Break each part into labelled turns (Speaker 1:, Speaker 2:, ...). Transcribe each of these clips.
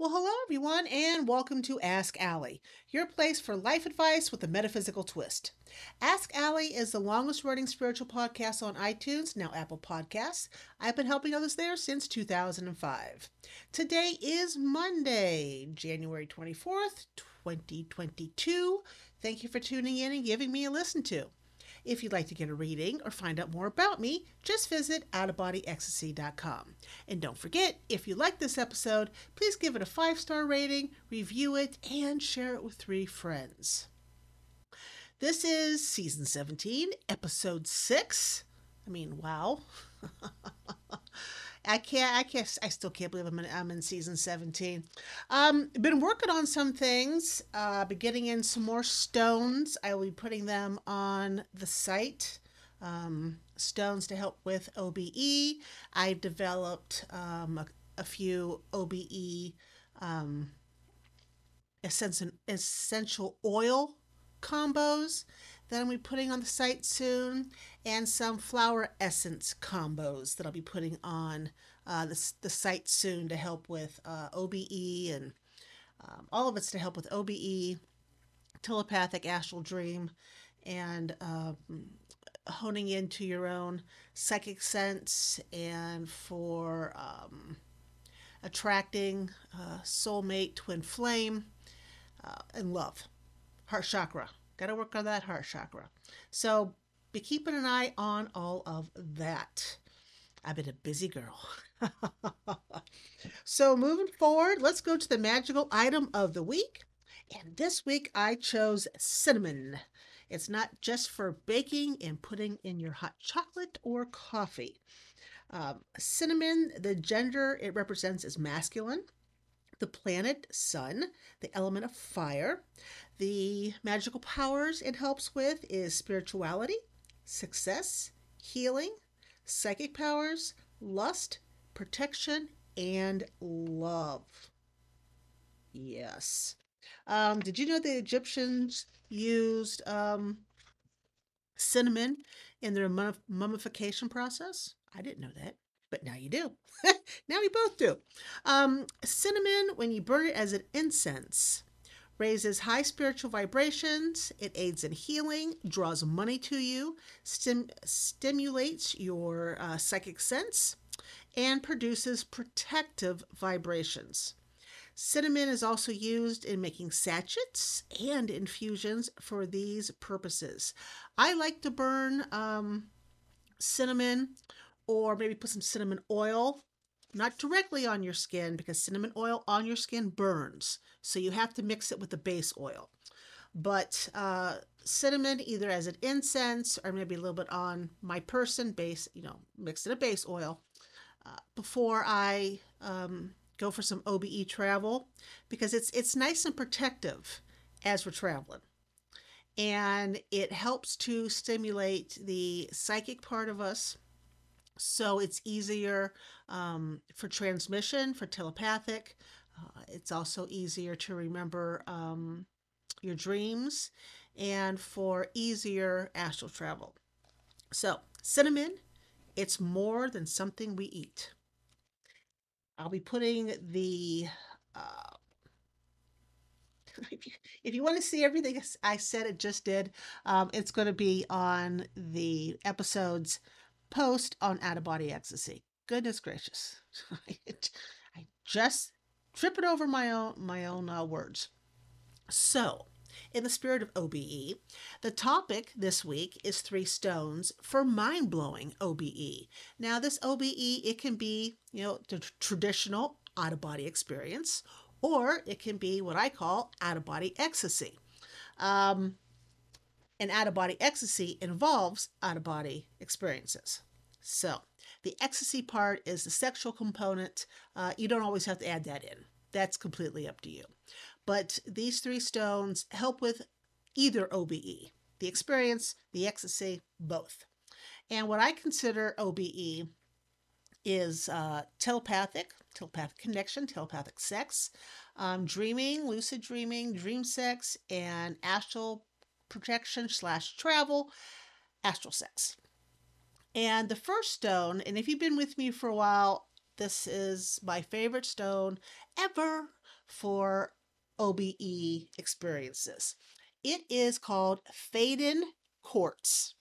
Speaker 1: Well, hello, everyone, and welcome to Ask Allie, your place for life advice with a metaphysical twist. Ask Allie is the longest running spiritual podcast on iTunes, now Apple Podcasts. I've been helping others there since 2005. Today is Monday, January 24th, 2022. Thank you for tuning in and giving me a listen to. If you'd like to get a reading or find out more about me, just visit outofbodyecstasy.com. And don't forget, if you like this episode, please give it a five star rating, review it, and share it with three friends. This is season 17, episode 6. I mean, wow. I can't. I can't. I still can't believe I'm in, I'm in season 17. Um, been working on some things. Uh, been getting in some more stones. I will be putting them on the site. Um, stones to help with OBE. I've developed um, a, a, few OBE um, essential essential oil combos that I'll be putting on the site soon, and some flower essence combos that I'll be putting on uh, the, the site soon to help with uh, OBE and um, all of it's to help with OBE, telepathic astral dream, and um, honing into your own psychic sense and for um, attracting uh, soulmate, twin flame, uh, and love, heart chakra. Got to work on that heart chakra. So be keeping an eye on all of that. I've been a busy girl. so moving forward, let's go to the magical item of the week. And this week I chose cinnamon. It's not just for baking and putting in your hot chocolate or coffee. Um, cinnamon, the gender it represents is masculine the planet Sun, the element of fire. The magical powers it helps with is spirituality, success, healing, psychic powers, lust, protection, and love. Yes. Um, did you know the Egyptians used um, cinnamon in their mummification process? I didn't know that but now you do. now we both do. Um, cinnamon, when you burn it as an incense, raises high spiritual vibrations. It aids in healing, draws money to you, stim- stimulates your uh, psychic sense, and produces protective vibrations. Cinnamon is also used in making sachets and infusions for these purposes. I like to burn um, cinnamon or maybe put some cinnamon oil, not directly on your skin because cinnamon oil on your skin burns. So you have to mix it with the base oil. But uh, cinnamon, either as an incense or maybe a little bit on my person, base, you know, mixed in a base oil uh, before I um, go for some OBE travel because it's it's nice and protective as we're traveling. And it helps to stimulate the psychic part of us so it's easier um, for transmission, for telepathic. Uh, it's also easier to remember um, your dreams and for easier astral travel. So, cinnamon, it's more than something we eat. I'll be putting the. Uh, if, you, if you want to see everything I said, it just did, um, it's going to be on the episodes post on out of body ecstasy. Goodness gracious. I just tripping over my own my own uh, words. So, in the spirit of OBE, the topic this week is three stones for mind-blowing OBE. Now, this OBE it can be, you know, the traditional out of body experience or it can be what I call out of body ecstasy. Um, and out of body ecstasy involves out of body experiences. So, the ecstasy part is the sexual component. Uh, you don't always have to add that in, that's completely up to you. But these three stones help with either OBE the experience, the ecstasy, both. And what I consider OBE is uh, telepathic, telepathic connection, telepathic sex, um, dreaming, lucid dreaming, dream sex, and astral projection slash travel, astral sex. And the first stone, and if you've been with me for a while, this is my favorite stone ever. for OBE experiences. It is called Faden Quartz.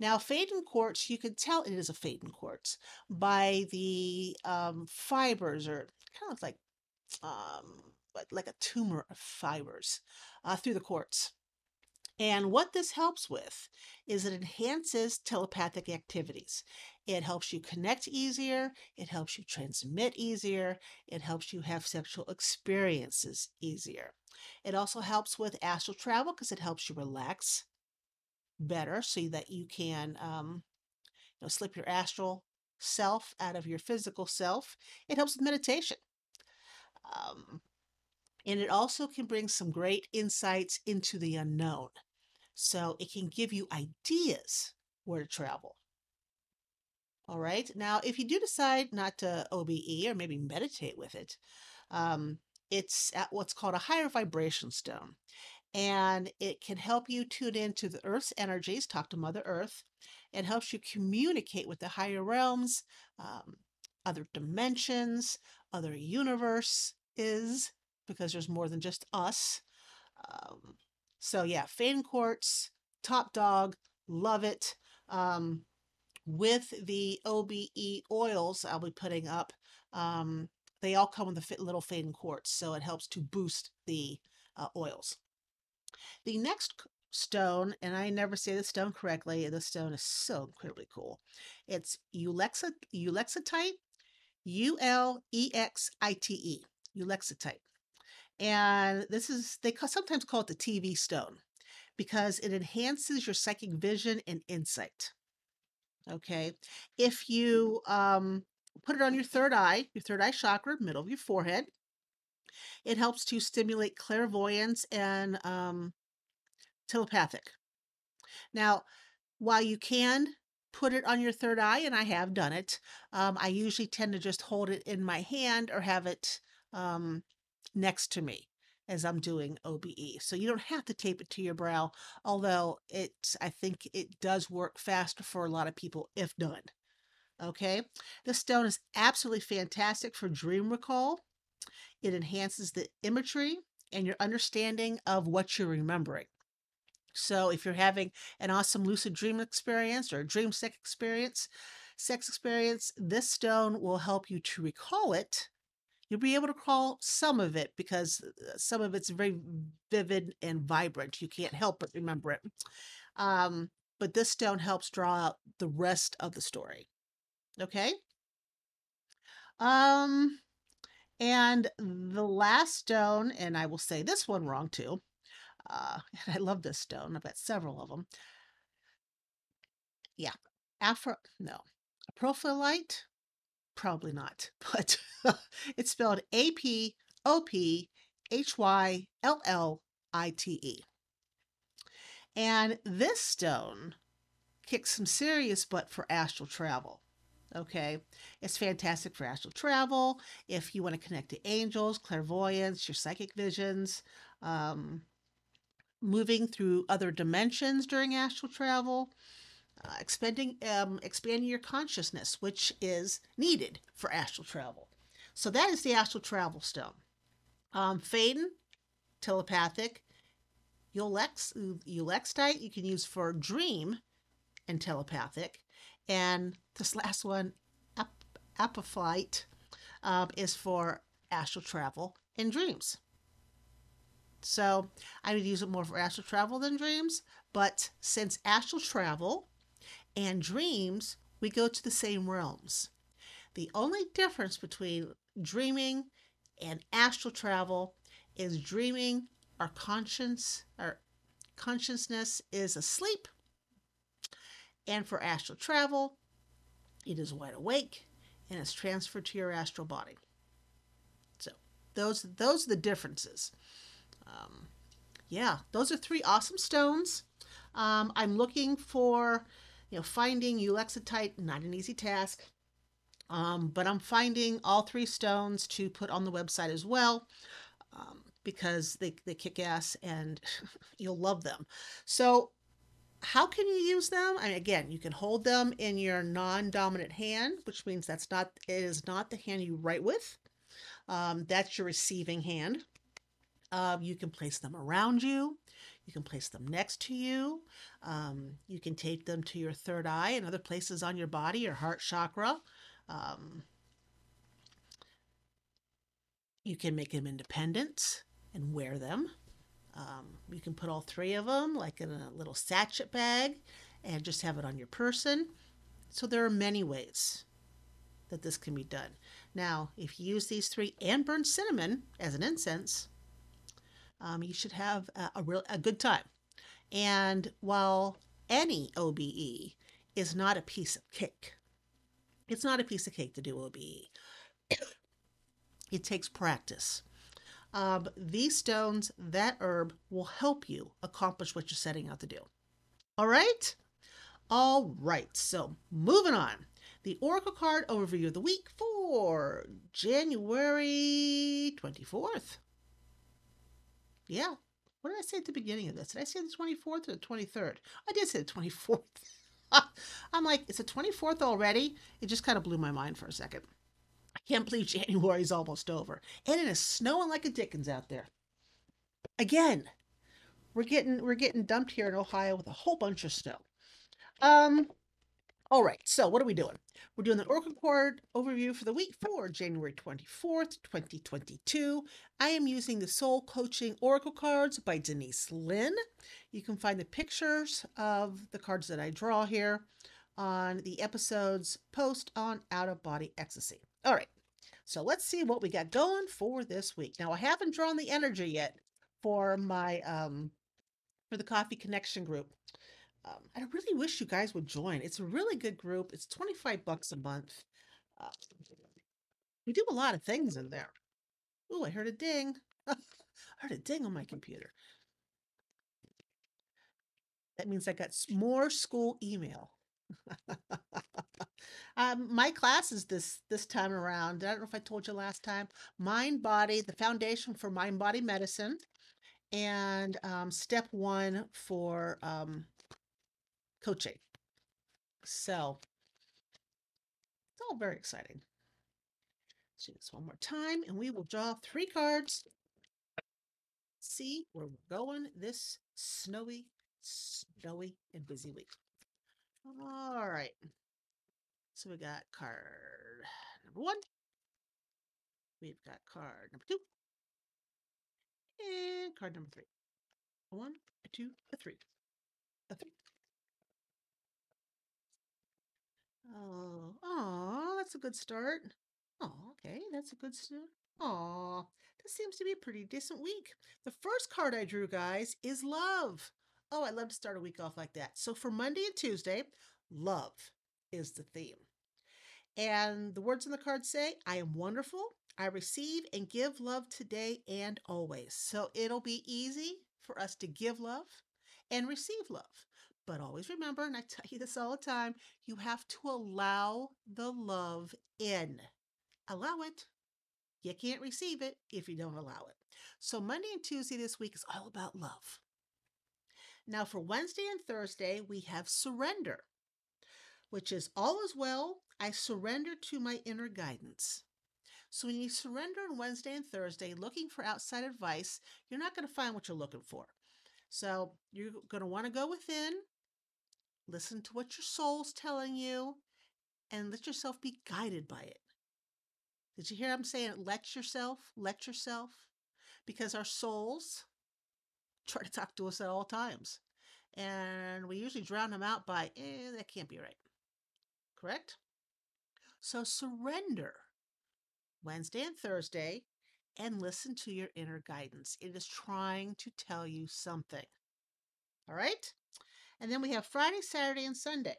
Speaker 1: Now, Faden quartz, you can tell it is a Faden quartz by the um, fibers, or kind of like um, like a tumor of fibers uh, through the quartz. And what this helps with is it enhances telepathic activities. It helps you connect easier, it helps you transmit easier, it helps you have sexual experiences easier. It also helps with astral travel because it helps you relax better so that you can um, you know, slip your astral self out of your physical self. It helps with meditation. Um, and it also can bring some great insights into the unknown. So it can give you ideas where to travel. All right. Now, if you do decide not to OBE or maybe meditate with it, um, it's at what's called a higher vibration stone. And it can help you tune into the Earth's energies, talk to Mother Earth. It helps you communicate with the higher realms, um, other dimensions, other universe is because there's more than just us. Um, so yeah, Faden Quartz, top dog, love it. Um, with the OBE oils I'll be putting up, um, they all come with a little Faden Quartz, so it helps to boost the uh, oils. The next stone, and I never say the stone correctly, this stone is so incredibly cool. It's Ulexa, U l e x i t e. U L And this is, they sometimes call it the TV stone because it enhances your psychic vision and insight. Okay. If you um, put it on your third eye, your third eye chakra, middle of your forehead, it helps to stimulate clairvoyance and um, telepathic. Now, while you can put it on your third eye, and I have done it, um, I usually tend to just hold it in my hand or have it um, next to me as I'm doing OBE. So you don't have to tape it to your brow, although it I think it does work faster for a lot of people if done. Okay, this stone is absolutely fantastic for dream recall. It enhances the imagery and your understanding of what you're remembering. So if you're having an awesome lucid dream experience or a dream sex experience, sex experience, this stone will help you to recall it. You'll be able to recall some of it because uh, some of it's very vivid and vibrant. You can't help but remember it. Um, but this stone helps draw out the rest of the story. Okay. Um, and the last stone, and I will say this one wrong too, uh, and I love this stone. I've got several of them. Yeah, Afro, no, Apophyllite, probably not, but it's spelled A P O P H Y L L I T E. And this stone kicks some serious butt for astral travel. Okay, it's fantastic for astral travel. If you want to connect to angels, clairvoyance, your psychic visions, um, moving through other dimensions during astral travel, uh, expanding um, expanding your consciousness, which is needed for astral travel. So that is the astral travel stone. Um, Faden, telepathic. Ulex, Ulextite, you can use for dream and telepathic. And this last one, ap- Apophyte, um, is for astral travel and dreams. So I would use it more for astral travel than dreams. But since astral travel and dreams, we go to the same realms. The only difference between dreaming and astral travel is dreaming our conscience our consciousness is asleep and for astral travel it is wide awake and it's transferred to your astral body so those those are the differences um, yeah, those are three awesome stones. Um, I'm looking for, you know, finding Ulexitite, not an easy task. Um, but I'm finding all three stones to put on the website as well um, because they, they kick ass and you'll love them. So, how can you use them? I mean, again, you can hold them in your non dominant hand, which means that's not, it is not the hand you write with. Um, that's your receiving hand. Um, you can place them around you. You can place them next to you. Um, you can take them to your third eye and other places on your body, your heart chakra. Um, you can make them independent and wear them. Um, you can put all three of them like in a little sachet bag and just have it on your person. So there are many ways that this can be done. Now, if you use these three and burn cinnamon as an incense, um, you should have a, a real a good time. And while any OBE is not a piece of cake, it's not a piece of cake to do OBE. it takes practice. Um, these stones, that herb will help you accomplish what you're setting out to do. All right? All right. So moving on. The Oracle card overview of the week for January 24th. Yeah. What did I say at the beginning of this? Did I say the 24th or the 23rd? I did say the 24th. I'm like, it's the 24th already? It just kind of blew my mind for a second. I can't believe January's almost over. And it is snowing like a dickens out there. Again, we're getting we're getting dumped here in Ohio with a whole bunch of snow. Um, all right, so what are we doing? We're doing the Oracle card overview for the week for January 24th, 2022. I am using the Soul Coaching Oracle cards by Denise Linn. You can find the pictures of the cards that I draw here on the episode's post on out of body ecstasy. All right, so let's see what we got going for this week. Now, I haven't drawn the energy yet for my um for the Coffee Connection group. Um, I really wish you guys would join. It's a really good group. It's 25 bucks a month. Uh, we do a lot of things in there. Oh, I heard a ding. I heard a ding on my computer. That means I got more school email. um, my class is this this time around. I don't know if I told you last time. Mind Body, the foundation for mind body medicine, and um, step one for um, coaching. So it's all very exciting. Let's do this one more time and we will draw three cards. See where we're going this snowy, snowy, and busy week. All right. So we got card number one. We've got card number two. And card number three. A one, a two, a three. A three. Oh, oh, that's a good start. Oh, okay, that's a good start. Oh, this seems to be a pretty decent week. The first card I drew, guys, is love. Oh, I love to start a week off like that. So for Monday and Tuesday, love is the theme. And the words on the card say, I am wonderful. I receive and give love today and always. So it'll be easy for us to give love and receive love. But always remember, and I tell you this all the time, you have to allow the love in. Allow it. You can't receive it if you don't allow it. So Monday and Tuesday this week is all about love. Now for Wednesday and Thursday, we have surrender, which is all is well. I surrender to my inner guidance. So when you surrender on Wednesday and Thursday looking for outside advice, you're not going to find what you're looking for. So you're going to want to go within, listen to what your soul's telling you, and let yourself be guided by it. Did you hear I'm saying let yourself, let yourself? Because our souls try to talk to us at all times. And we usually drown them out by, eh, that can't be right. Correct? So surrender Wednesday and Thursday and listen to your inner guidance. It is trying to tell you something. All right? And then we have Friday, Saturday, and Sunday.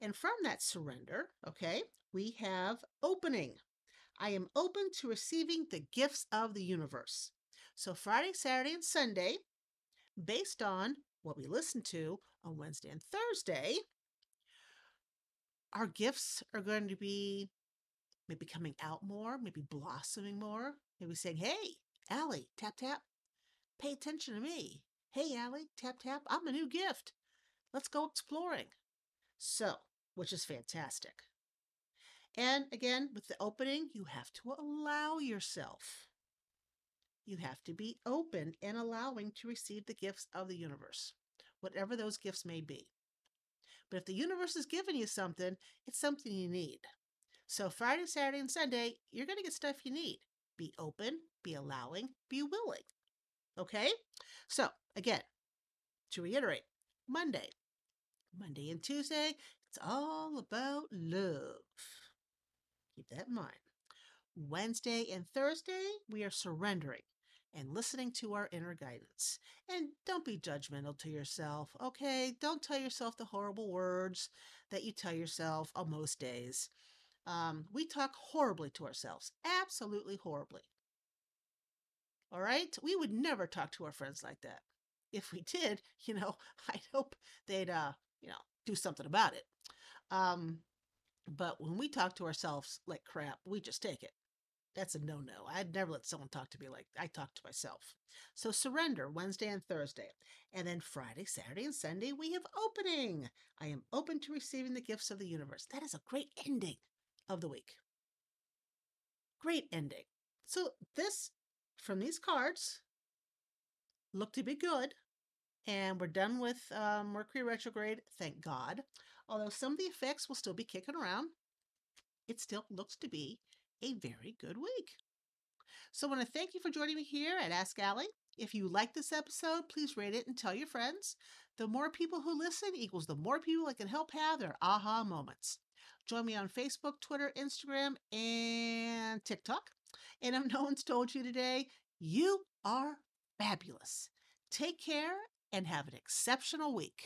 Speaker 1: And from that surrender, okay, we have opening. I am open to receiving the gifts of the universe. So Friday, Saturday, and Sunday, based on what we listen to on Wednesday and Thursday, our gifts are going to be maybe coming out more, maybe blossoming more, maybe saying, Hey, Allie, tap, tap, pay attention to me. Hey, Allie, tap, tap, I'm a new gift. Let's go exploring. So, which is fantastic. And again, with the opening, you have to allow yourself. You have to be open and allowing to receive the gifts of the universe, whatever those gifts may be. But if the universe is giving you something, it's something you need. So Friday, Saturday, and Sunday, you're going to get stuff you need. Be open, be allowing, be willing. Okay? So, again, to reiterate, Monday, Monday and Tuesday, it's all about love. Keep that in mind. Wednesday and Thursday, we are surrendering and listening to our inner guidance. And don't be judgmental to yourself, okay? Don't tell yourself the horrible words that you tell yourself on most days. Um, we talk horribly to ourselves, absolutely horribly. All right? We would never talk to our friends like that. If we did, you know, I'd hope they'd, uh, you know, do something about it. Um, but when we talk to ourselves like crap, we just take it. That's a no no. I'd never let someone talk to me like I talk to myself. So surrender Wednesday and Thursday. And then Friday, Saturday, and Sunday, we have opening. I am open to receiving the gifts of the universe. That is a great ending of the week. Great ending. So, this from these cards look to be good. And we're done with uh, Mercury retrograde, thank God. Although some of the effects will still be kicking around, it still looks to be a very good week. So I want to thank you for joining me here at Ask Allie. If you like this episode, please rate it and tell your friends. The more people who listen equals the more people I can help have their aha moments. Join me on Facebook, Twitter, Instagram, and TikTok. And if no one's told you today, you are fabulous. Take care and have an exceptional week.